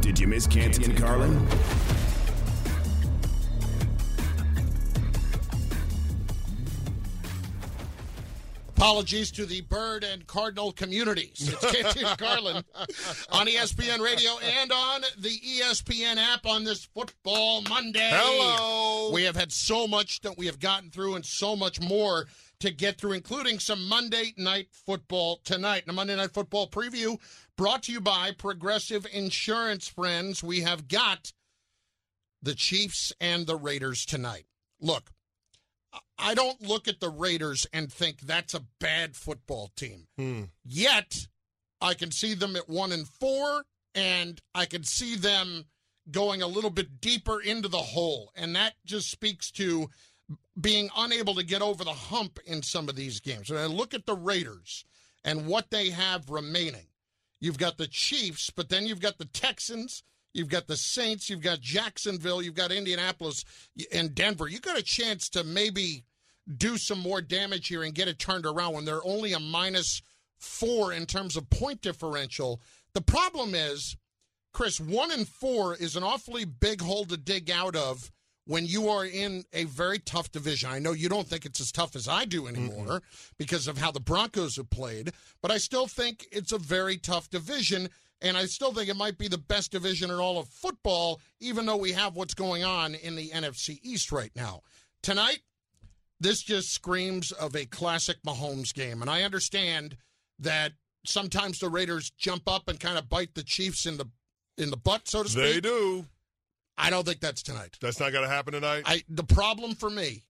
Did you miss Canty and Carlin? Apologies to the bird and cardinal communities. It's Canty and Carlin on ESPN Radio and on the ESPN app on this football Monday. Hello. We have had so much that we have gotten through and so much more to get through, including some Monday night football tonight. And a Monday night football preview brought to you by Progressive Insurance Friends. We have got the Chiefs and the Raiders tonight. Look, I don't look at the Raiders and think that's a bad football team. Hmm. Yet, I can see them at one and four, and I can see them going a little bit deeper into the hole. And that just speaks to being unable to get over the hump in some of these games. And I look at the Raiders and what they have remaining. You've got the Chiefs, but then you've got the Texans. You've got the Saints, you've got Jacksonville, you've got Indianapolis and Denver. You got a chance to maybe do some more damage here and get it turned around when they're only a minus four in terms of point differential. The problem is, Chris, one and four is an awfully big hole to dig out of when you are in a very tough division. I know you don't think it's as tough as I do mm-hmm. anymore because of how the Broncos have played, but I still think it's a very tough division. And I still think it might be the best division in all of football, even though we have what's going on in the NFC East right now. Tonight, this just screams of a classic Mahomes game. And I understand that sometimes the Raiders jump up and kind of bite the Chiefs in the in the butt, so to speak. They do. I don't think that's tonight. That's not going to happen tonight. I the problem for me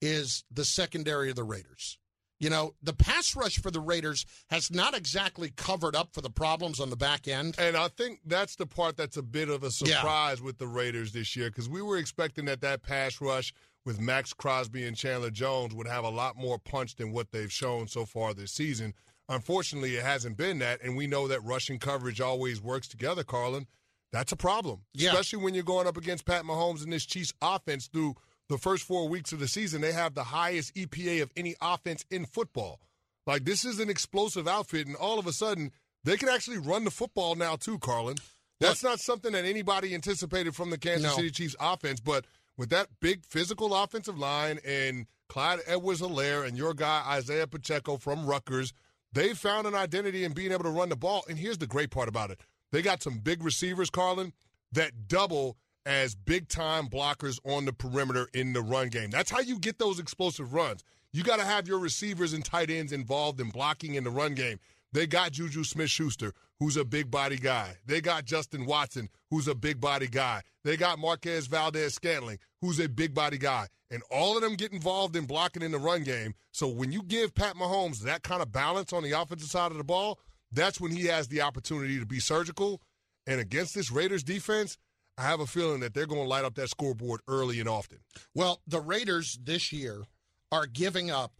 is the secondary of the Raiders. You know, the pass rush for the Raiders has not exactly covered up for the problems on the back end. And I think that's the part that's a bit of a surprise with the Raiders this year because we were expecting that that pass rush with Maxx Crosby and Chandler Jones would have a lot more punch than what they've shown so far this season. Unfortunately, it hasn't been that, and we know that rushing coverage always works together, Carlin. That's a problem, Yeah. especially when you're going up against Pat Mahomes and this Chiefs offense through the first four weeks of the season. They have the highest EPA of any offense in football. Like, this is an explosive outfit, and all of a sudden, they can actually run the football now, too, Carlin. That's not something that anybody anticipated from the Kansas No. City Chiefs offense, but with that big physical offensive line and Clyde Edwards Helaire and your guy Isaiah Pacheco from Rutgers, they found an identity in being able to run the ball. And here's the great part about it they got some big receivers, Carlin, that double as big time blockers on the perimeter in the run game. That's how you get those explosive runs. You got to have your receivers and tight ends involved in blocking in the run game. They got Juju Smith Schuster, who's a big body guy. They got Justin Watson, who's a big body guy. They got Marquez Valdes Scantling, who's a big body guy. And all of them get involved in blocking in the run game. So when you give Pat Mahomes that kind of balance on the offensive side of the ball, that's when he has the opportunity to be surgical. And against this Raiders defense, I have a feeling that they're going to light up that scoreboard early and often. Well, the Raiders this year are giving up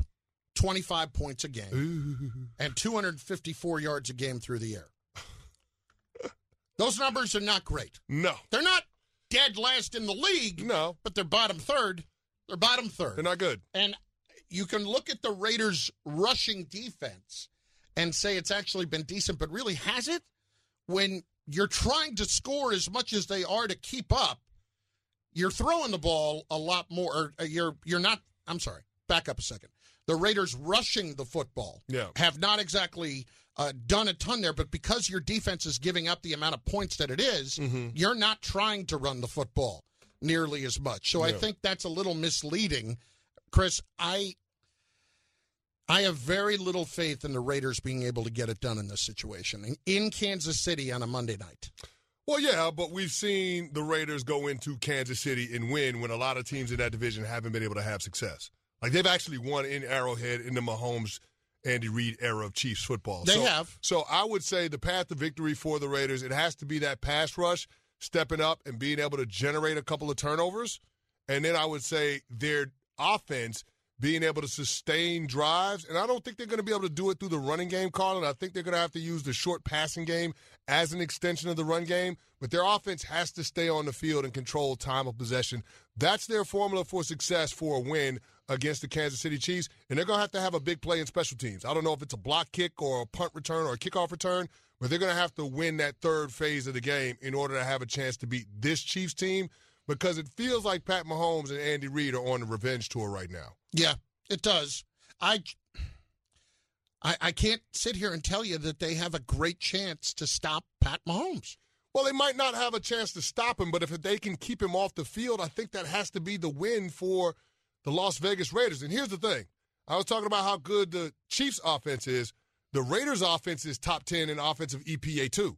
25 points a game and 254 yards a game through the air. Those numbers are not great. No, They're not dead last in the league, no, but they're bottom third. They're bottom third. they're not good. And you can look at the Raiders' rushing defense and say it's actually been decent, but really has it? When you're trying to score as much as they are to keep up, you're throwing the ball a lot more. Or uh, you're you're not. I'm sorry. Back up a second. The Raiders rushing the football Yeah. have not exactly uh, done a ton there, but because your defense is giving up the amount of points that it is, you're not trying to run the football nearly as much. So I think that's a little misleading. Chris, I I have very little faith in the Raiders being able to get it done in this situation in, Kansas City on a Monday night. Well, yeah, but we've seen the Raiders go into Kansas City and win when a lot of teams in that division haven't been able to have success. Like they've actually won in Arrowhead in the Mahomes Andy Reid era of Chiefs football. They so, have. So I would say the path to victory for the Raiders, it has to be that pass rush, stepping up and being able to generate a couple of turnovers. And then I would say their offense being able to sustain drives. And I don't think they're going to be able to do it through the running game, Carlin. I think they're going to have to use the short passing game as an extension of the run game. But their offense has to stay on the field and control time of possession. That's their formula for success for a win against the Kansas City Chiefs. And they're going to have to have a big play in special teams. I don't know if it's a block kick or a punt return or a kickoff return, but they're going to have to win that third phase of the game in order to have a chance to beat this Chiefs team because it feels like Pat Mahomes and Andy Reid are on the revenge tour right now. Yeah, it does. I, I, I can't sit here and tell you that they have a great chance to stop Pat Mahomes. Well, they might not have a chance to stop him, but if they can keep him off the field, I think that has to be the win for the Las Vegas Raiders. And here's the thing I was talking about how good the Chiefs' offense is. The Raiders' offense is top 10 in offensive EPA, too.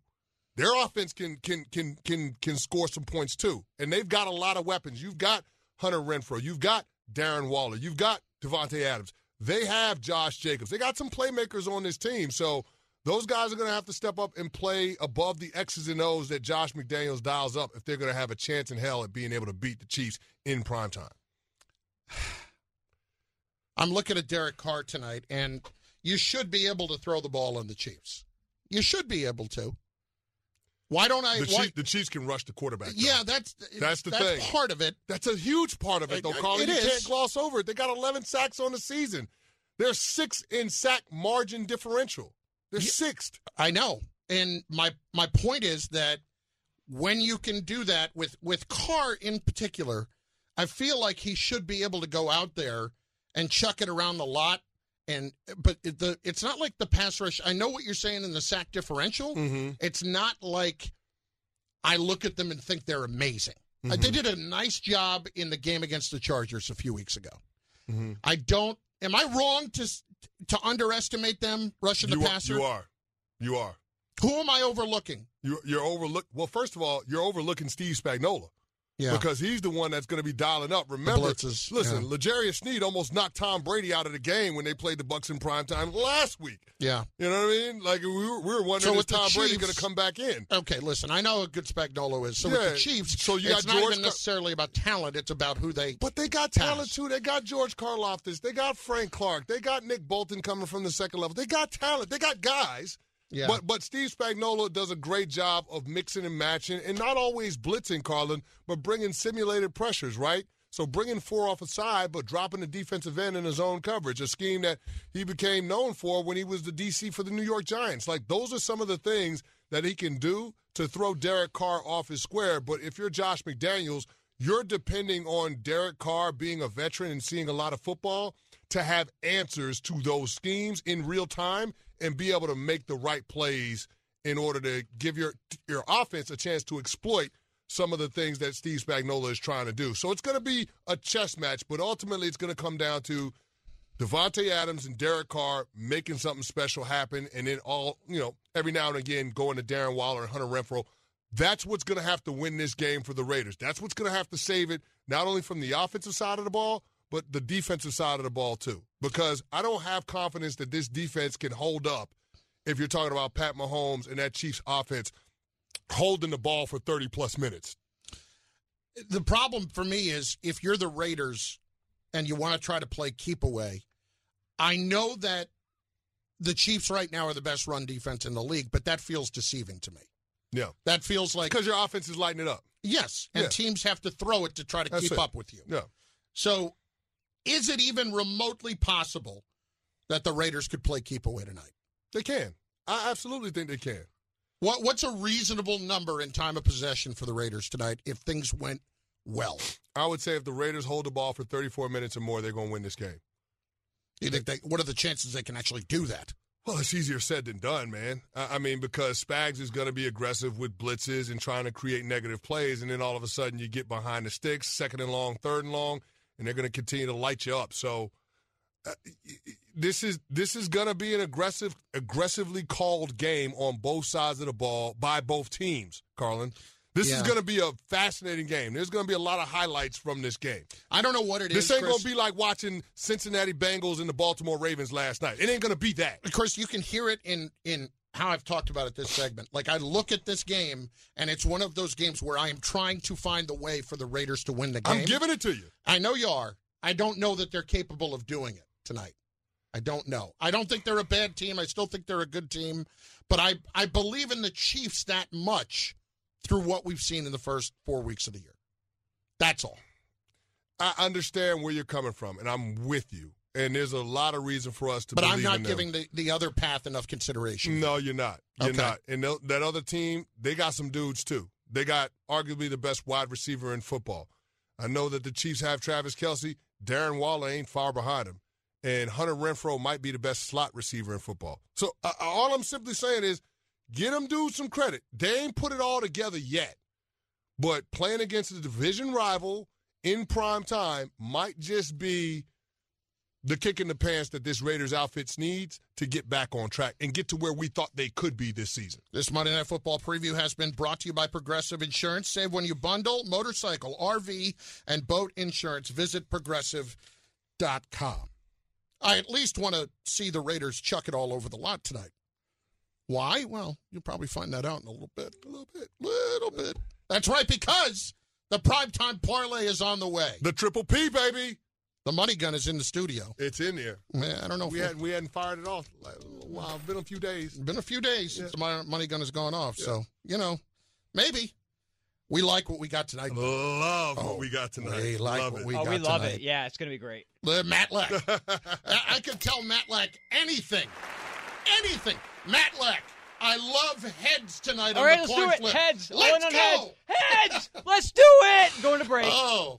Their offense can can can can can score some points too, and they've got a lot of weapons. You've got Hunter Renfrow, you've got Darren Waller, you've got Davante Adams. They have Josh Jacobs. They got some playmakers on this team, so those guys are going to have to step up and play above the X's and O's that Josh McDaniels dials up if they're going to have a chance in hell at being able to beat the Chiefs in prime time. I'm looking at Derek Carr tonight, and you should be able to throw the ball on the Chiefs. You should be able to. Why don't I? The, why, Chiefs, the Chiefs can rush the quarterback. though. yeah, that's That's the that's thing. part of it. That's a huge part of it, though, Carl. it You is. can't gloss over it. They got 11 sacks on the season. They're sixth in sack margin differential. They're Yeah. sixth. I know, and my my point is that when you can do that with with Carr in particular, I feel like he should be able to go out there and chuck it around the lot. And but it- the it's not like the pass rush. I know what you're saying in the sack differential. Mm-hmm. It's not like I look at them and think they're amazing. Uh, Mm-hmm. They did a nice job in the game against the Chargers a few weeks ago. Mhm. I don't. Am I wrong to to underestimate them rushing the You are, passer? you are. You are. Who am I overlooking? You're, you're overlook. Well, first of all, you're overlooking Steve Spagnuolo because he's the one that's going to be dialing up. Remember, listen, yeah. L'Jarius Sneed almost knocked Tom Brady out of the game when they played the Bucs in prime time last week. yeah. You know what I mean? Like we were, we were wondering So is Tom Brady going to come back in? Okay, listen. I know how good Spagnuolo is. So with the Chiefs, so you it's got not even Car- necessarily about talent. It's about who they. But they got Pass. talent too. They got George Karlaftis. They got Frank Clark. They got Nick Bolton coming from the second level. They got talent. They got guys. Yeah. But but Steve Spagnuolo does a great job of mixing and matching, and not always blitzing, Carlin, but bringing simulated pressures, right? So bringing four off a side, but dropping the defensive end in his own coverage, a scheme that he became known for when he was the DC for the New York Giants. Like those are some of the things that he can do to throw Derek Carr off his square. But if you're Josh McDaniels, you're depending on Derek Carr being a veteran and seeing a lot of football to have answers to those schemes in real time and be able to make the right plays in order to give your your offense a chance to exploit some of the things that Steve Spagnuolo is trying to do. So it's going to be a chess match, but ultimately it's going to come down to Davante Adams and Derek Carr making something special happen, and then all you know every now and again going to Darren Waller and Hunter Renfrow. That's what's going to have to win this game for the Raiders. That's what's going to have to save it, not only from the offensive side of the ball, but the defensive side of the ball too. Because I don't have confidence that this defense can hold up if you're talking about Pat Mahomes and that Chiefs offense holding the ball for 30 plus minutes. the problem for me is if you're the Raiders and you want to try to play keep away, I know that the Chiefs right now are the best run defense in the league, but that feels deceiving to me. Yeah. That feels like Because your offense is lighting it up. yes, and Yeah. teams have to throw it to try to That's keep it. up with you. Yeah. So, is it even remotely possible that the Raiders could play keep away tonight? They can. I absolutely think they can. What What's a reasonable number in time of possession for the Raiders tonight if things went well? I would say if the Raiders hold the ball for 34 minutes or more, they're going to win this game. Do you think they? What are the chances they can actually do that? Well, it's easier said than done, man. I I mean, because Spags is going to be aggressive with blitzes and trying to create negative plays, and then all of a sudden you get behind the sticks, second and long, third and long, and they're going to continue to light you up. So uh, this is this is going to be an aggressive, aggressively called game on both sides of the ball by both teams, Carlin. This Yeah. is going to be a fascinating game. There's going to be a lot of highlights from this game. I don't know what it is. This ain't going to be like watching Cincinnati Bengals and the Baltimore Ravens last night. It ain't going to be that. Of course, you can hear it in in how I've talked about it this segment. Like I look at this game, and it's one of those games where I am trying to find the way for the Raiders to win the game. I'm giving it to you. I know you are. I don't know that they're capable of doing it tonight. I don't know. I don't think they're a bad team. I still think they're a good team, but I I believe in the Chiefs that much through what we've seen in the first four weeks of the year. That's all. I understand where you're coming from, and I'm with you. And there's a lot of reason for us to But I'm not giving the, the other path enough consideration. No, you're not. You're Okay. not. And that other team, they got some dudes too. They got arguably the best wide receiver in football. I know that the Chiefs have Travis Kelce. Darren Waller ain't far behind him. And Hunter Renfrow might be the best slot receiver in football. So uh, all I'm simply saying is get them dudes some credit. They ain't put it all together yet. But playing against a division rival in prime time might just be the kick in the pants that this Raiders outfits needs to get back on track and get to where we thought they could be this season. This Monday Night Football preview has been brought to you by Progressive Insurance. Save when you bundle motorcycle, RV, and boat insurance. Visit progressive.com. I at least want to see the Raiders chuck it all over the lot tonight. Why? Well, you'll probably find that out in a little bit. A little bit. Little bit. That's right, because the primetime parlay is on the way. The triple P, baby. The money gun is in the studio. It's in there. Man, I don't know We we'll- hadn't we hadn't fired it off. Like, a little while. Been a few days. been a few days since the mon- money gun has gone off. So, you know, maybe. We like what we got tonight. Love Oh, what we got tonight. we like love what it. we oh, got we love tonight. it. Yeah, it's gonna be great. Uh, Matt Leck. I, I could tell Matt Leck anything. Anything. Matt Leck. I love heads tonight All on right, the let's coin do it. flip. Heads. Let's in on go. heads. Heads. let's do it. Going to break. Oh.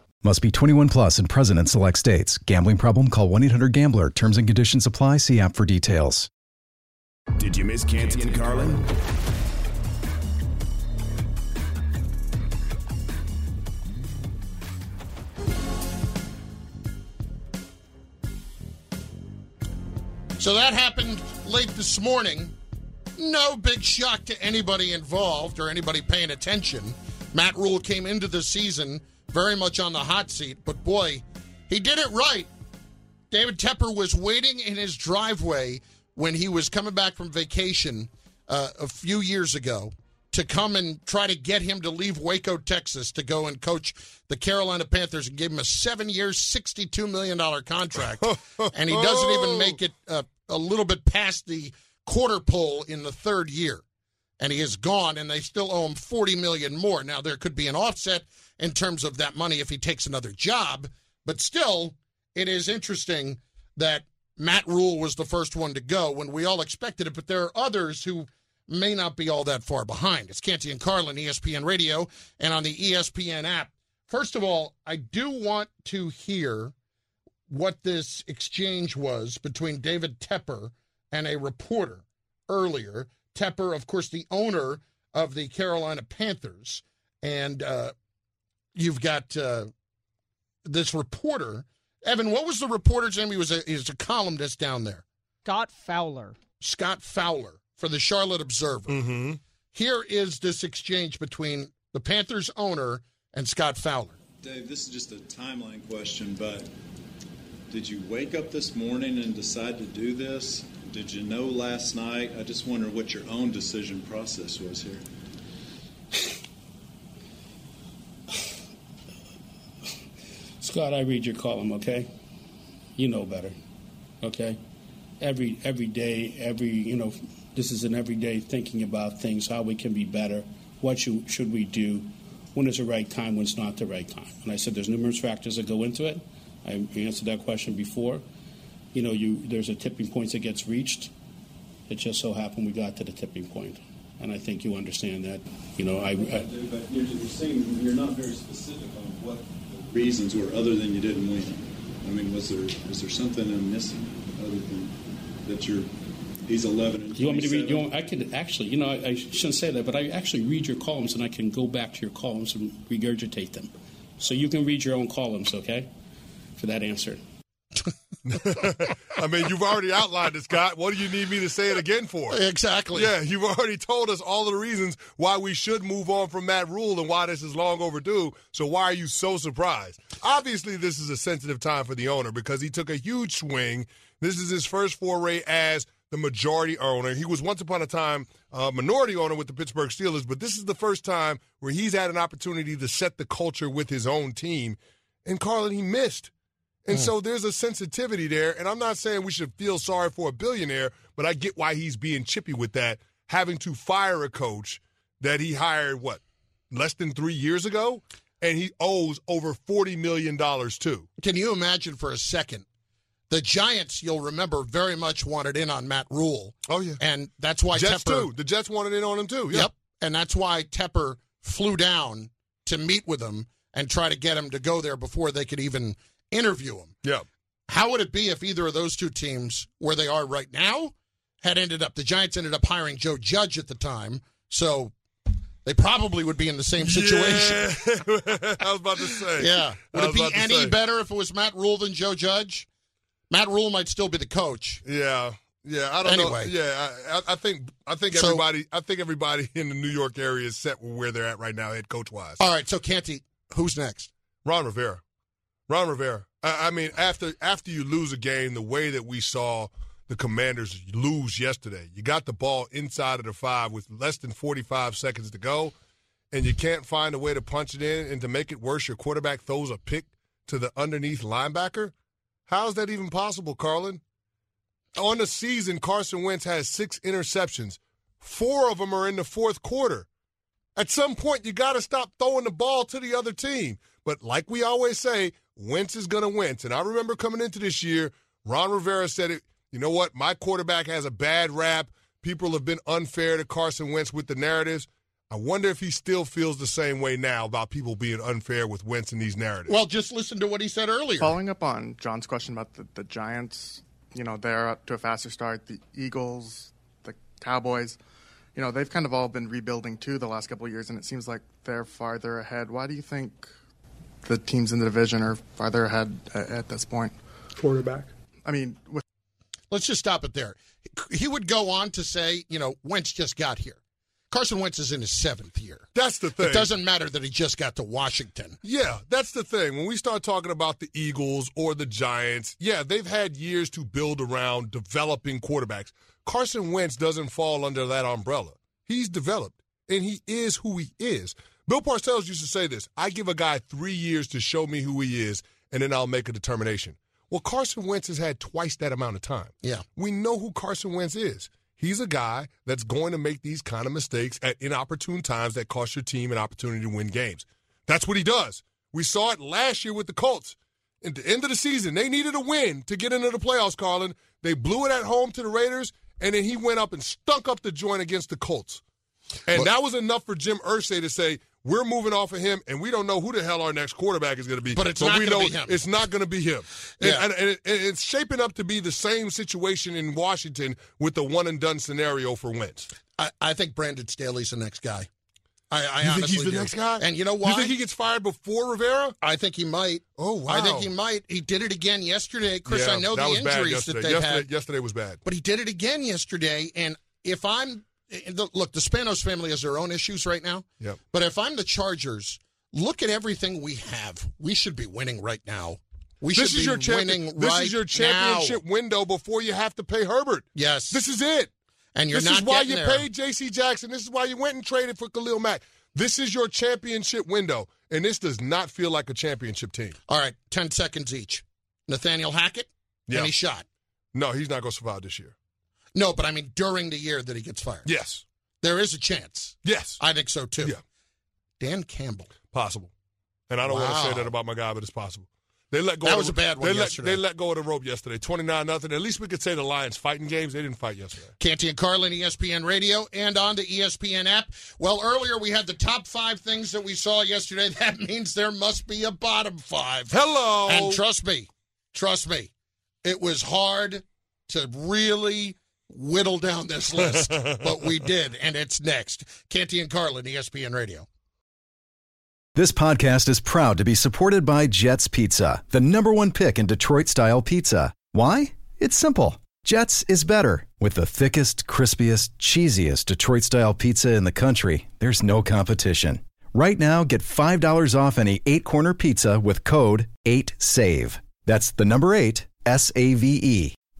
Must be 21 plus and present in select states. Gambling problem? Call 1 800 Gambler. Terms and conditions apply. See app for details. Did you miss Canty and Carlin? So that happened late this morning. No big shock to anybody involved or anybody paying attention. Matt Rhule came into the season very much on the hot seat, but boy, he did it right. David Tepper was waiting in his driveway when he was coming back from vacation uh, a few years ago to come and try to get him to leave Waco, Texas to go and coach the Carolina Panthers and gave him a seven year, $62 million contract. and he doesn't even make it uh, a little bit past the quarter pole in the third year. And he is gone, and they still owe him 40 million more. Now, there could be an offset in terms of that money if he takes another job, but still, it is interesting that Matt Rhule was the first one to go when we all expected it, but there are others who may not be all that far behind. It's Canty and Carlin, ESPN Radio, and on the ESPN app. First of all, I do want to hear what this exchange was between David Tepper and a reporter earlier. Tepper, of course, the owner of the Carolina Panthers, and uh, you've got uh, this reporter, Evan. What was the reporter's name? He was a he was a columnist down there. Scott Fowler. Scott Fowler for the Charlotte Observer. Mm-hmm. Here is this exchange between the Panthers owner and Scott Fowler. Dave, this is just a timeline question, but did you wake up this morning and decide to do this? Did you know last night? I just wonder what your own decision process was here. Scott, I read your column, okay? You know better, okay? Every every day, every you know, this is an everyday thinking about things, how we can be better, what should, should we do, when is the right time, when's not the right time. And I said there's numerous factors that go into it. I answered that question before. You know, you there's a tipping point that gets reached. It just so happened we got to the tipping point, and I think you understand that. You know, I, I But you're, you're saying you're not very specific on what reasons were, other than you didn't win. I mean, was there is there something I'm missing other than that you're he's 11 and you want me to read? You want, I could actually, you know, I, I shouldn't say that, but I actually read your columns and I can go back to your columns and regurgitate them. So you can read your own columns, okay? For that answer. I mean, you've already outlined it, Scott. What do you need me to say it again for? Exactly. Yeah, you've already told us all of the reasons why we should move on from that rule and why this is long overdue. So why are you so surprised? Obviously, this is a sensitive time for the owner because he took a huge swing. This is his first foray as the majority owner. He was once upon a time a minority owner with the Pittsburgh Steelers, but this is the first time where he's had an opportunity to set the culture with his own team. And Carlin, he missed. And mm. so there's a sensitivity there. And I'm not saying we should feel sorry for a billionaire, but I get why he's being chippy with that, having to fire a coach that he hired, what, less than three years ago? And he owes over $40 million to. Can you imagine for a second? The Giants, you'll remember, very much wanted in on Matt Rhule. Oh, yeah. And that's why Jets, Tepper. too. The Jets wanted in on him, too. Yeah. Yep. And that's why Tepper flew down to meet with him and try to get him to go there before they could even interview him. Yeah. How would it be if either of those two teams, where they are right now, had ended up, the Giants ended up hiring Joe Judge at the time. So they probably would be in the same situation. Yeah. I was about to say. Yeah. Would it be any say. better if it was Matt Rhule than Joe Judge? Matt Rhule might still be the coach. Yeah, yeah. I don't Anyway. know. Yeah, I, I- think I think So- everybody I think everybody in the New York area is set where they're at right now, head coach wise. All right, so Canty, who's next? Ron Rivera. Ron Rivera. I, I mean, after after you lose a game the way that we saw the Commanders lose yesterday, you got the ball inside of the five with less than forty five seconds to go, and you can't find a way to punch it in, and to make it worse, your quarterback throws a pick to the underneath linebacker. How is that even possible, Carlin? On the season, Carson Wentz has six interceptions. Four of them are in the fourth quarter. At some point, you got to stop throwing the ball to the other team. But like we always say, Wentz is going to Wentz. And I remember coming into this year, Ron Rivera said it. You know what? My quarterback has a bad rap. People have been unfair to Carson Wentz with the narratives. I wonder if he still feels the same way now about people being unfair with Wentz in these narratives. Well, just listen to what he said earlier. Following up on John's question about the, the Giants, you know, they're up to a faster start. The Eagles, the Cowboys, you know, they've kind of all been rebuilding too the last couple of years, and it seems like they're farther ahead. Why do you think the teams in the division are farther ahead at, at this point? Quarterback. I mean, with Let's just stop it there. He would go on to say, you know, Wentz just got here. Carson Wentz is in his seventh year. That's the thing. It doesn't matter that he just got to Washington. Yeah, that's the thing. When we start talking about the Eagles or the Giants, yeah, they've had years to build around developing quarterbacks. Carson Wentz doesn't fall under that umbrella. He's developed, and he is who he is. Bill Parcells used to say this I give a guy three years to show me who he is, and then I'll make a determination. Well, Carson Wentz has had twice that amount of time. Yeah. We know who Carson Wentz is. He's a guy that's going to make these kind of mistakes at inopportune times that cost your team an opportunity to win games. That's what he does. We saw it last year with the Colts. At the end of the season, they needed a win to get into the playoffs, Carlin. They blew it at home to the Raiders, and then he went up and stunk up the joint against the Colts. And But- that was enough for Jim Irsay to say, we're moving off of him, and we don't know who the hell our next quarterback is going to be. But it's not we gonna know be him. It's not going to be him. Yeah. And, and, and it's shaping up to be the same situation in Washington with the one and done scenario for Wentz. I, I think Brandon Staley's the next guy. I, I you think he's the do. next guy? And you know why? You think he gets fired before Rivera? I think he might. Oh wow! I think he might. He did it again yesterday, Chris. Yeah, I know the injuries that yesterday, had, yesterday was bad. but he did it again yesterday. And if I'm Eh, eh, look, the Spanos family has their own issues right now. Yep. But if I'm the Chargers, look at everything we have. We should be winning right now. We this should is be your champion- winning This right is your now. championship window before you have to pay Herbert. Yes. This is it. and you're this not This is why you there. paid J.C. Jackson. This is why you went and traded for Khalil Mack. This is your championship window, and this does not feel like a championship team. All right, 10 seconds each. Nathaniel Hackett, Yeah. any shot? No, he's not going to survive this year. No, but I mean during the year that he gets fired. Yes. There is a chance. Yes. I think so too. Yeah. Dan Campbell. Possible. And I don't want to say that about my guy, but it's possible. They let go. That of was the, a bad one they let, yesterday. they let go of the rope yesterday, twenty nine nothing. At least we could say the Lions fighting games. They didn't fight yesterday. Canty and Carlin, ESPN Radio, and on the ESPN app. Well, earlier we had the top five things that we saw yesterday. That means there must be a bottom five. Hello. And trust me, trust me, it was hard to really whittle down this list, but we did, and it's next. Canty and Carlin, ESPN Radio. This podcast is proud to be supported by Jets Pizza, the number one pick in Detroit style pizza. Why? It's simple. Jets is better. With the thickest, crispiest, cheesiest Detroit style pizza in the country, there's no competition. Right now, get $5 off any eight corner pizza with code 8SAVE. That's the number eight, S A V E.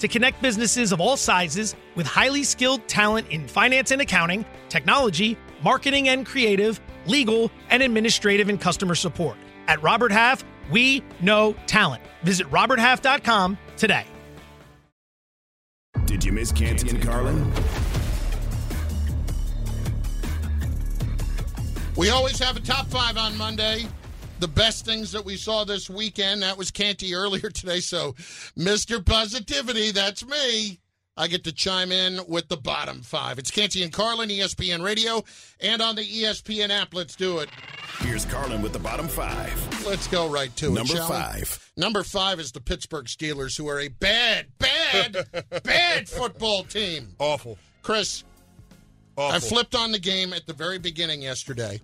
to connect businesses of all sizes with highly skilled talent in finance and accounting, technology, marketing and creative, legal, and administrative and customer support. At Robert Half, we know talent. Visit RobertHalf.com today. Did you miss Canty and Carlin? We always have a top five on Monday. The best things that we saw this weekend. That was Canty earlier today. So, Mr. Positivity, that's me. I get to chime in with the bottom five. It's Canty and Carlin, ESPN Radio, and on the ESPN app. Let's do it. Here's Carlin with the bottom five. Let's go right to it. Number shall we? five. Number five is the Pittsburgh Steelers, who are a bad, bad, bad football team. Awful. Chris, Awful. I flipped on the game at the very beginning yesterday,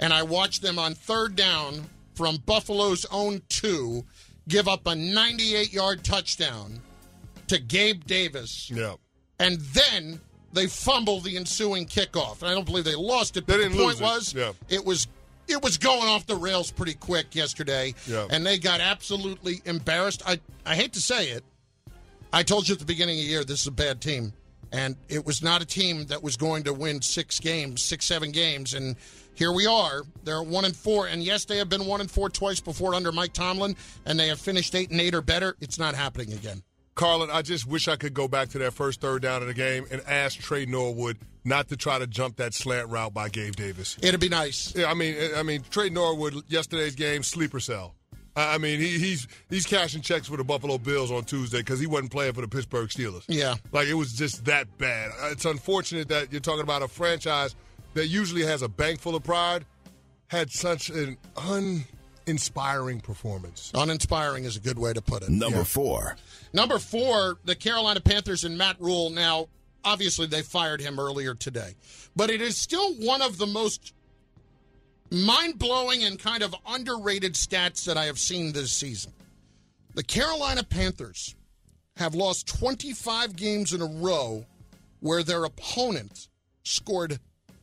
and I watched them on third down from Buffalo's own two give up a 98 yard touchdown to Gabe Davis. Yeah. And then they fumble the ensuing kickoff. And I don't believe they lost it, but the point it. was Yeah. it was it was going off the rails pretty quick yesterday. Yeah. And they got absolutely embarrassed. I, I hate to say it. I told you at the beginning of the year this is a bad team. And it was not a team that was going to win six games, six, seven games. And here we are. They're one and four. And yes, they have been one and four twice before under Mike Tomlin, and they have finished eight and eight or better. It's not happening again. Carlin, I just wish I could go back to that first third down of the game and ask Tre Norwood not to try to jump that slant route by Gabe Davis. It'd be nice. Yeah, I mean, I mean, Tre Norwood yesterday's game sleeper cell. I mean, he, he's he's cashing checks for the Buffalo Bills on Tuesday because he wasn't playing for the Pittsburgh Steelers. Yeah. like it was just that bad. It's unfortunate that you're talking about a franchise that usually has a bank full of pride had such an uninspiring performance. Uninspiring is a good way to put it. Number Yeah. four. Number four, the Carolina Panthers and Matt Rhule. Now, obviously, they fired him earlier today, but it is still one of the most mind blowing and kind of underrated stats that I have seen this season. The Carolina Panthers have lost 25 games in a row where their opponent scored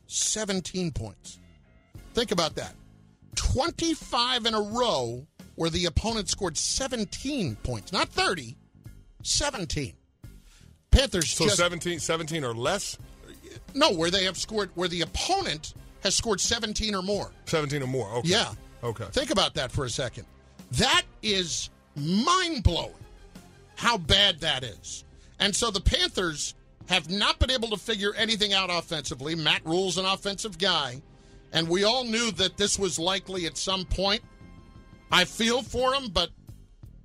17 points. Think about that. 25 in a row where the opponent scored 17 points, not 30, 17. Panthers So just 17, 17 or less, no, where they have scored where the opponent has scored 17 or more. 17 or more. Okay. Yeah. Okay. Think about that for a second. That is mind blowing how bad that is. And so the Panthers have not been able to figure anything out offensively. Matt Rhule's an offensive guy. and we all knew that this was likely at some point. I feel for him, but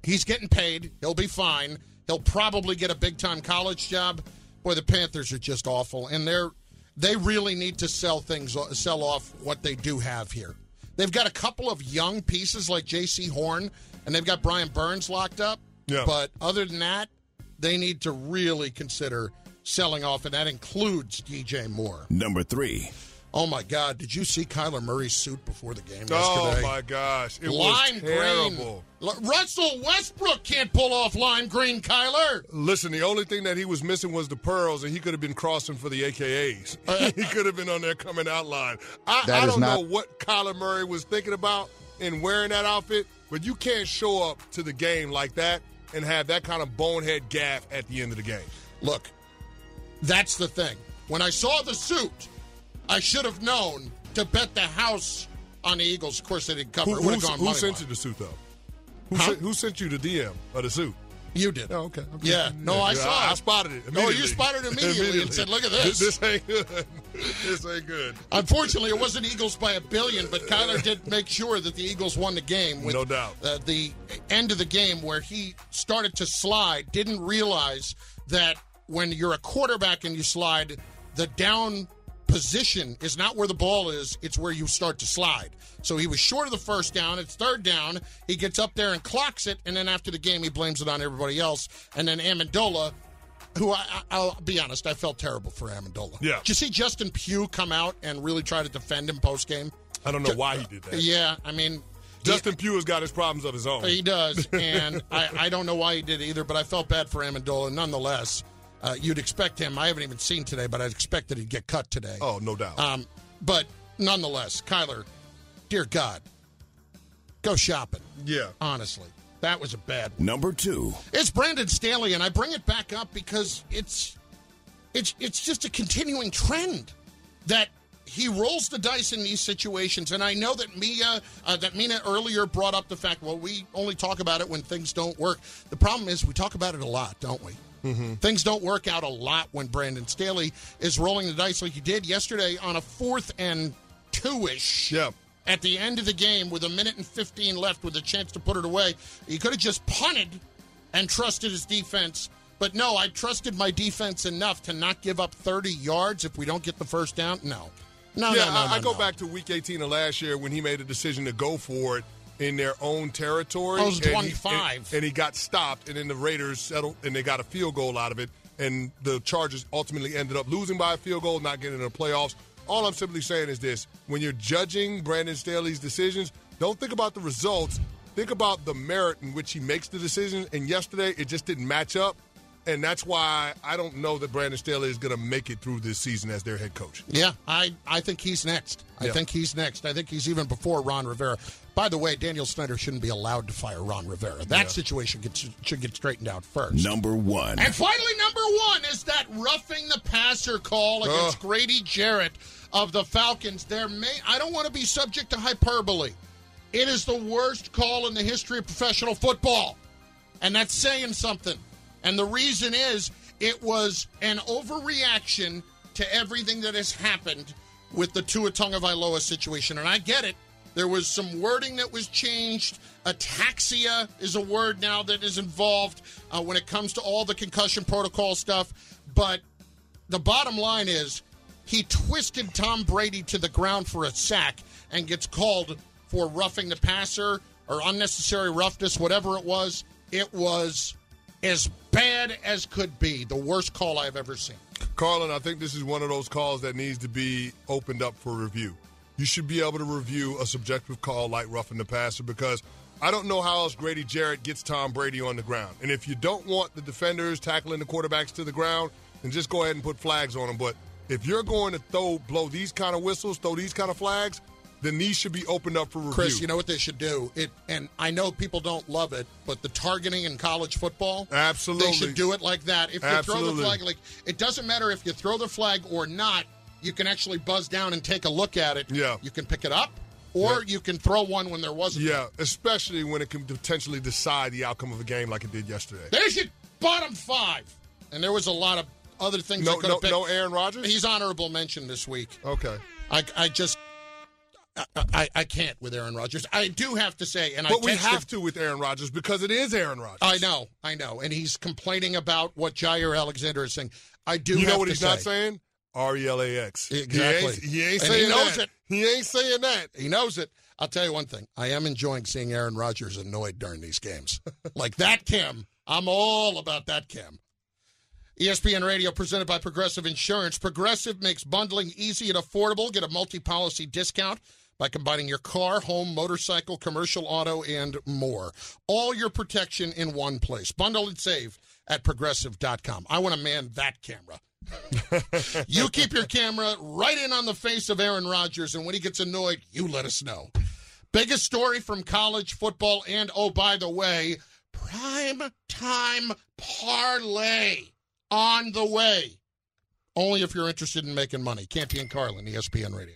he's getting paid. He'll be fine. He'll probably get a big time college job. Boy, the Panthers are just awful, and they're they really need to sell things, sell off what they do have here. They've got a couple of young pieces like Jaycee Horn, and they've got Brian Burns locked up. Yeah. But other than that, they need to really consider selling off, and that includes DJ Moore. Number three. Oh my God! Did you see Kyler Murray's suit before the game yesterday? Oh yesterday? my gosh, it lime was green. terrible. L- Russell Westbrook can't pull off lime green, Kyler. Listen, the only thing that he was missing was the pearls, and he could have been crossing for the AKAs. Uh, he could have been on there coming out line. I, I don't not- know what Kyler Murray was thinking about in wearing that outfit, but you can't show up to the game like that and have that kind of bonehead gaff at the end of the game. Look, that's the thing. When I saw the suit, I should have known to bet the house on the Eagles. Of course, they didn't cover. Who, it would have gone who sent line. you the suit, though? Who, Huh? sent, who sent you the DM of the suit? You did. Oh, okay. okay. Yeah. No, I saw I, it. I spotted it. No, you spotted it immediately and said, "Look at this." This ain't good. this ain't good. Unfortunately, it wasn't Eagles by a billion, but Kyler did make sure that the Eagles won the game. With, No doubt. Uh, the end of the game where he started to slide, didn't realize that when you're a quarterback and you slide, the down position is not where the ball is, it's where you start to slide. So he was short of the first down. It's third down. He gets up there and clocks it, and then after the game, he blames it on everybody else. And then Ammendola, who I, I, I'll be honest, I felt terrible for Ammendola. Yeah. Did you see Justin Pugh come out and really try to defend him post game? I don't know why he did that. Yeah, I mean, Justin Pugh has got his problems of his own. he does, and I, I don't know why he did either, but I felt bad for Ammendola. Nonetheless, uh, you'd expect him. I haven't even seen today, but I'd expect that he'd get cut today. Oh, no doubt. Um, but nonetheless, Kyler, dear God, go shopping. yeah. Honestly, that was a bad one. Number two. It's Brandon Staley, and I bring it back up because it's it's it's just a continuing trend that he rolls the dice in these situations. And I know that Mia uh, that Mina earlier brought up the fact, well, we only talk about it when things don't work. The problem is we talk about it a lot, don't we? Mm-hmm. Things don't work out a lot when Brandon Staley is rolling the dice like he did yesterday on a fourth and two ish. Yeah. At the end of the game, with a minute and 15 left, with a chance to put it away, he could have just punted and trusted his defense. But no, I trusted my defense enough to not give up 30 yards if we don't get the first down. No. No, yeah, no, no, I, I go no. back to week 18 of last year when he made a decision to go for it in their own territory. That was and he- 25. and, and he got stopped, and then the Raiders settled, and they got a field goal out of it, and the Chargers ultimately ended up losing by a field goal, not getting in the playoffs. All I'm simply saying is this: when you're judging Brandon Staley's decisions, don't think about the results. Think about the merit in which he makes the decision. And yesterday, it just didn't match up. And that's why I don't know that Brandon Staley is going to make it through this season as their head coach. Yeah, I, I think he's next. I Yeah. think he's next. I think he's even before Ron Rivera. By the way, Daniel Snyder shouldn't be allowed to fire Ron Rivera. That Yeah. situation gets, should get straightened out first. Number one. And finally, number one is that roughing the passer call against Ugh. Grady Jarrett of the Falcons. There may I don't want to be subject to hyperbole. It is the worst call in the history of professional football. And that's saying something. And the reason is it was an overreaction to everything that has happened with the Tua Tagovailoa situation. And I get it. There was some wording that was changed. Ataxia is a word now that is involved uh, when it comes to all the concussion protocol stuff. But the bottom line is he twisted Tom Brady to the ground for a sack and gets called for roughing the passer or unnecessary roughness, whatever it was. It was as bad as could be. The worst call I've ever seen. Carlin, I think this is one of those calls that needs to be opened up for review. You should be able to review a subjective call like roughing the passer because I don't know how else Grady Jarrett gets Tom Brady on the ground. And if you don't want the defenders tackling the quarterbacks to the ground, then just go ahead and put flags on them. But if you're going to throw blow these kind of whistles, throw these kind of flags, then these should be opened up for review. Chris, you know what they should do? It and I know people don't love it, but the targeting in college football, Absolutely. they should do it like that. If you throw the flag, like it doesn't matter if you throw the flag or not, you can actually buzz down and take a look at it. Yeah. you can pick it up, or Yeah. you can throw one when there wasn't. Yeah, especially when it can potentially decide the outcome of a game like it did yesterday. There's your bottom five, and there was a lot of other things. No, could no, no Aaron Rodgers? He's honorable mention this week. Okay. I, I just I, I, I can't with Aaron Rodgers. I do have to say, and I But we texted- have to with Aaron Rodgers because it is Aaron Rodgers. I know, I know, and he's complaining about what Jaire Alexander is saying. I do. You know what to he's not saying? R E L A X. Exactly. He ain't, he ain't saying he knows that. it. He ain't saying that. He knows it. I'll tell you one thing. I am enjoying seeing Aaron Rodgers annoyed during these games. like that, Kim. I'm all about that, Kim. ESPN Radio presented by Progressive Insurance. Progressive makes bundling easy and affordable. Get a multi policy discount by combining your car, home, motorcycle, commercial auto, and more. All your protection in one place. Bundle and save at progressive.com. I want to man that camera. you keep your camera right in on the face of Aaron Rodgers, and when he gets annoyed, you let us know. Biggest story from college football, and oh, by the way, prime time parlay on the way. Only if you're interested in making money. Canty and Carlin, ESPN Radio.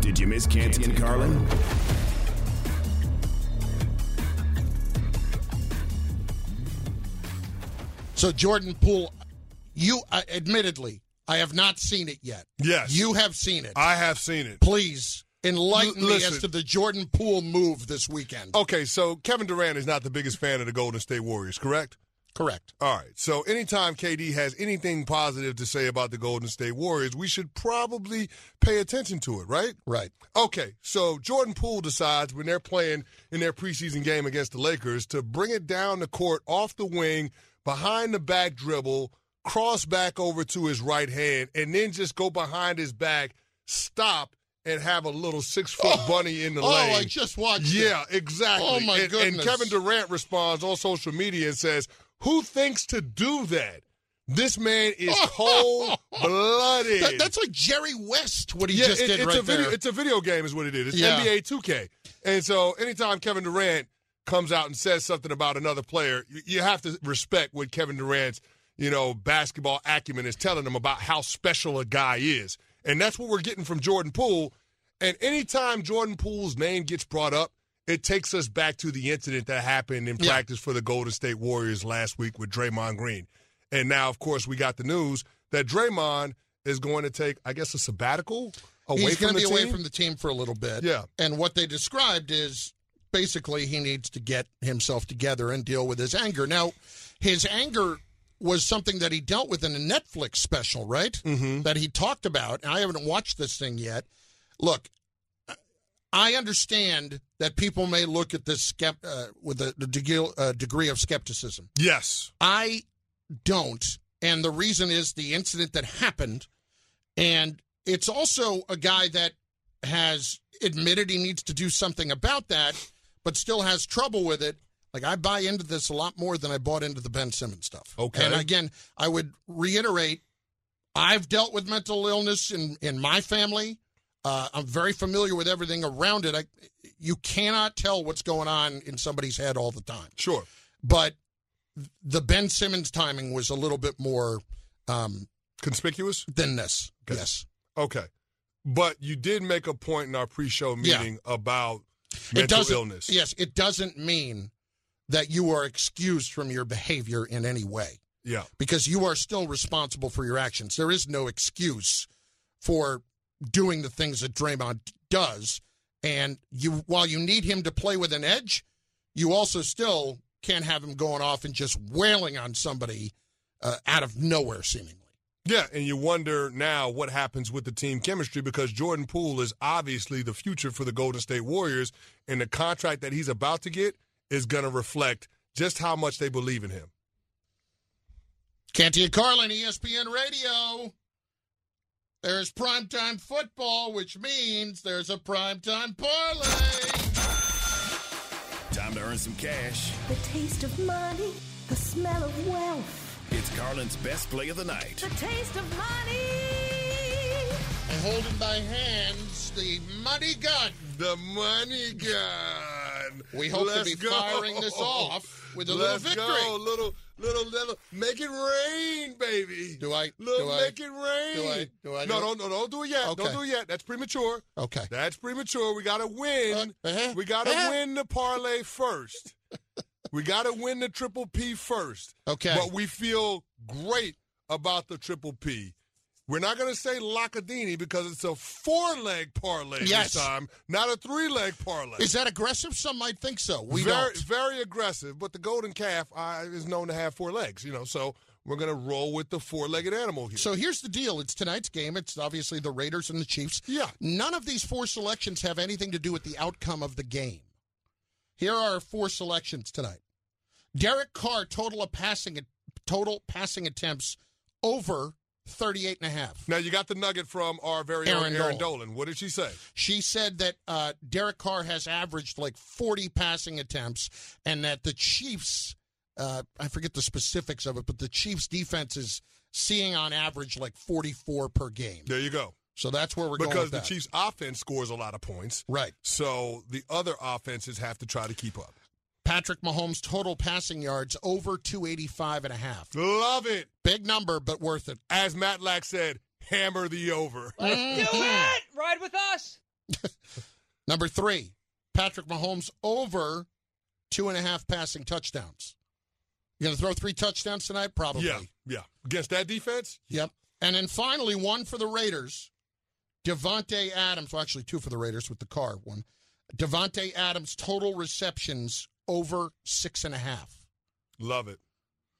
Did you miss Canty and Carlin? So, Jordan Poole, you uh, admittedly, I have not seen it yet. Yes. You have seen it. I have seen it. Please enlighten L- me as to the Jordan Poole move this weekend. Okay, so Kevin Durant is not the biggest fan of the Golden State Warriors, correct? Correct. All right. So anytime KD has anything positive to say about the Golden State Warriors, we should probably pay attention to it, right? Right. Okay. So Jordan Poole decides when they're playing in their preseason game against the Lakers to bring it down the court off the wing, behind the back dribble, cross back over to his right hand, and then just go behind his back, stop, and have a little six foot oh! bunny in the oh, lane. Oh, I just watched it. Yeah, exactly. Oh, my and, goodness. And Kevin Durant responds on social media and says, "Who thinks to do that? This man is cold blooded." That- that's like Jerry West, what he yeah, just it- did it's right a video. there. It's a video game, is what it is. It's Yeah. NBA 2K. And so, anytime Kevin Durant comes out and says something about another player, you, you have to respect what Kevin Durant's, you know, basketball acumen is telling him about how special a guy is, and that's what we're getting from Jordan Poole. And anytime Jordan Poole's name gets brought up, it takes us back to the incident that happened in Yeah. practice for the Golden State Warriors last week with Draymond Green. And now, of course, we got the news that Draymond is going to take, I guess, a sabbatical away He's from going the to be team. away from the team for a little bit. Yeah. And what they described is basically he needs to get himself together and deal with his anger. Now, his anger was something that he dealt with in a Netflix special, right? Mm-hmm. That he talked about. And I haven't watched this thing yet. Look, I understand that people may look at this skept- uh, with a, a degree, uh, degree of skepticism. Yes. I don't. And the reason is the incident that happened. And it's also a guy that has admitted he needs to do something about that, but still has trouble with it. Like, I buy into this a lot more than I bought into the Ben Simmons stuff. Okay. And again, I would reiterate I've dealt with mental illness in, in my family. Uh, I'm very familiar with everything around it. I, you cannot tell what's going on in somebody's head all the time. Sure. But the Ben Simmons timing was a little bit more um, conspicuous than this. Yes. Okay. But you did make a point in our pre-show Yeah. meeting about mental doesn't, illness. Yes, it doesn't mean that you are excused from your behavior in any way Yeah. because you are still responsible for your actions. There is no excuse for doing the things that Draymond does. And you, while you need him to play with an edge, you also still can't have him going off and just wailing on somebody uh, out of nowhere, seemingly. Yeah, and you wonder now what happens with the team chemistry because Jordan Poole is obviously the future for the Golden State Warriors, and the contract that he's about to get is going to reflect just how much they believe in him. Canty and Carlin, ESPN Radio. There's primetime football, which means there's a primetime parlay. Time to earn some cash. The taste of money, the smell of wealth. It's Carlin's best play of the night. The taste of money. And holding by hands the money gun. The money gun. We hope Let's to be go. firing this off with a Let's little victory. Go. Little, little, little. Make it rain, baby. Do I? Little, do I- make it rain. Do I? Do I? no, do no, no, don't do it yet. Okay. Don't do it yet. That's premature. Okay. That's premature. We got to win. Uh-huh. We got to Uh-huh. win the parlay first. we got to win the triple P first. Okay. But we feel great about the triple P. We're not going to say Lockadini because it's a four-leg parlay Yes. this time, not a three-leg parlay. Is that aggressive? Some might think so. We very, don't. very aggressive, but the golden calf uh, is known to have four legs, you know, so we're going to roll with the four-legged animal here. So here's the deal. It's tonight's game. It's obviously the Raiders and the Chiefs. Yeah. None of these four selections have anything to do with the outcome of the game. Here are our four selections tonight. Derek Carr total of passing total passing attempts over 38 and a half. Now, you got the nugget from our very own Erin Erin Dolan. Dolan. What did she say? She said that uh, Derek Carr has averaged like 40 passing attempts, and that the Chiefs, uh, I forget the specifics of it, but the Chiefs' defense is seeing on average like 44 per game. There you go. So that's where we're going Because the that. Chiefs' offense scores a lot of points. Right. So the other offenses have to try to keep up. Patrick Mahomes' total passing yards over 285 and a half. Love it. Big number, but worth it. As Matt Lack said, hammer the over. Let's do it! Mm-hmm. Ride with us. Number three, Patrick Mahomes over two and a half passing touchdowns. You going to throw three touchdowns tonight? Probably. Yeah, yeah. Against that defense? Yep. And then finally, one for the Raiders. Davante Adams, well, actually two for the Raiders with the car one. Davante Adams total receptions over six and a half. Love it.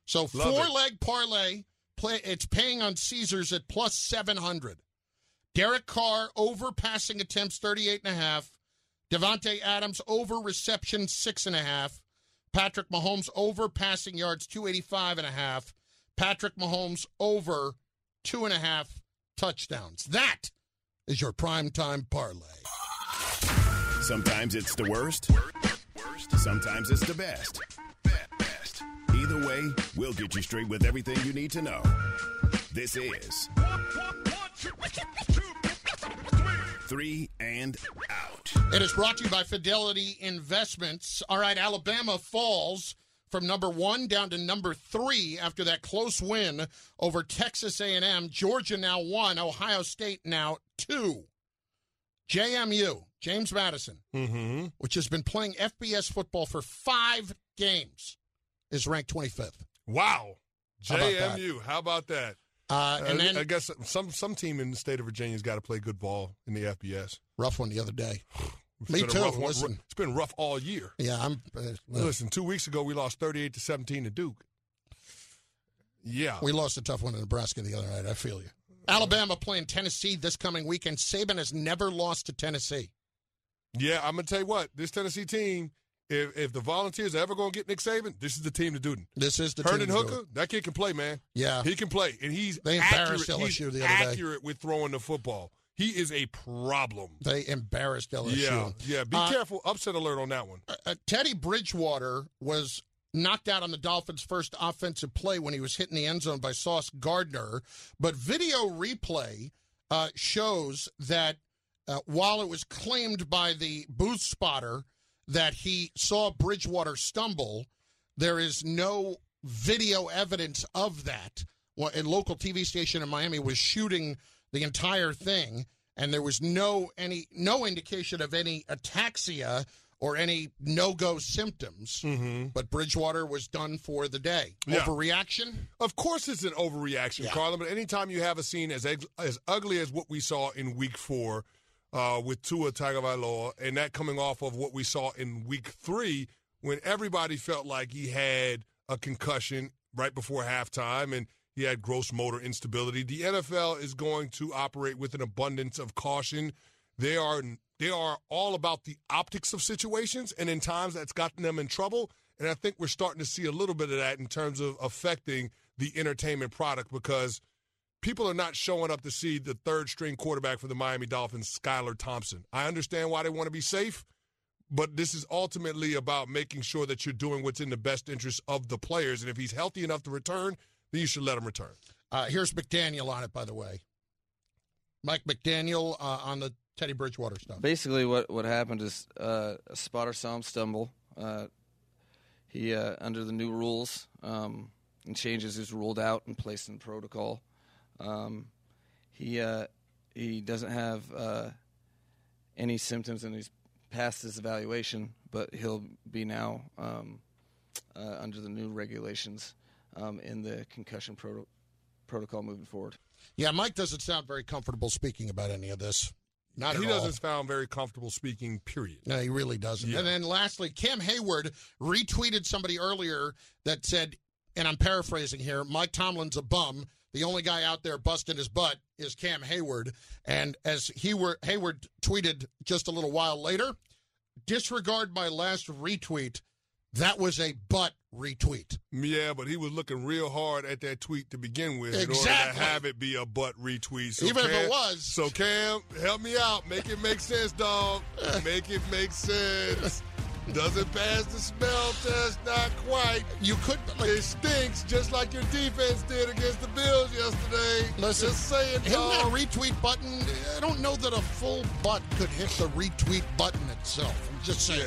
So Love four it. leg parlay. Play. It's paying on Caesars at plus seven hundred. Derek Carr over passing attempts thirty eight and a half. Davante Adams over reception six and a half. Patrick Mahomes over passing yards two eighty five and a half. Patrick Mahomes over two and a half touchdowns. That is your prime time parlay. Sometimes it's the worst. Sometimes it's the best. Either way, we'll get you straight with everything you need to know. This is Three and Out. It is brought to you by Fidelity Investments. All right, Alabama falls from number one down to number three after that close win over Texas A&M. Georgia now one. Ohio State now two. JMU, James Madison, Mm-hmm. which has been playing FBS football for five games, is ranked 25th. Wow. How about that? JMU. How about that? Uh, and Uh, then I guess some some team in the state of Virginia's got to play good ball in the FBS. rough one the other day. It's Me too. rough. Listen, It's been rough all year. yeah, I'm. Uh, Listen, two weeks ago we lost thirty-eight to seventeen to Duke. Yeah, We lost a tough one in Nebraska the other night. I feel you. Alabama playing Tennessee this coming weekend. Saban has never lost to Tennessee. yeah. I'm gonna tell you what. This Tennessee team, if if the Volunteers are ever gonna get Nick Saban, this is the team to do it. This is the Hendon team to do Hooker, that kid can play, man. Yeah. he can play, and he's They accurate. embarrassed He's LSU the other day. accurate with throwing the football. He is a problem. They embarrassed LSU. Yeah, yeah. Be Uh, careful. Upset alert on that one. uh, Teddy Bridgewater was knocked out on the Dolphins' first offensive play when he was hit in the end zone by Sauce Gardner. But video replay uh, shows that uh, while it was claimed by the booth spotter that he saw Bridgewater stumble, there is no video evidence of that. Well, a local TV station in Miami was shooting the entire thing, and there was no any no indication of any ataxia or any no-go symptoms. Mm-hmm. But Bridgewater was done for the day. Yeah. Overreaction? Of course, it's an overreaction, Yeah. Carlin. But anytime you have a scene as as ugly as what we saw in Week Four uh, with Tua Tagovailoa, and that coming off of what we saw in Week Three, when everybody felt like he had a concussion right before halftime and he had gross motor instability, the NFL is going to operate with an abundance of caution. They are they are all about the optics of situations, and in times that's gotten them in trouble. And I think we're starting to see a little bit of that in terms of affecting the entertainment product because people are not showing up to see the third string quarterback for the Miami Dolphins, Skylar Thompson. I understand why they want to be safe, but this is ultimately about making sure that you're doing what's in the best interest of the players. And if he's healthy enough to return, then you should let him return. Uh, here's McDaniel on it, by the way. Mike McDaniel uh, on the Teddy Bridgewater stuff. Basically, what what happened is uh, a spotter saw him stumble. Uh, he uh, under the new rules um, and changes is ruled out and placed in protocol. Um, he uh, he doesn't have uh, any symptoms and he's passed his evaluation, but he'll be now um, uh, under the new regulations um, in the concussion proto- protocol moving forward. Yeah, Mike doesn't sound very comfortable speaking about any of this. Not he doesn't sound very comfortable speaking. Period. No, he really doesn't. Yeah. And then lastly, Cam Heyward retweeted somebody earlier that said, and I'm paraphrasing here, Mike Tomlin's a bum. The only guy out there busting his butt is Cam Heyward. And as he were, Heyward tweeted just a little while later, disregard my last retweet. That was a butt retweet. Yeah, but he was looking real hard at that tweet to begin with in order to have it be a butt retweet. So Even if it was. So Cam, help me out. Make it make sense, dog. Make it make sense. Doesn't pass the smell test, not quite. You could. it stinks, just like your defense did against the Bills yesterday. Listen, just saying, Hitting that dog. retweet button, I don't know that a full butt could hit the retweet button itself. I'm just saying.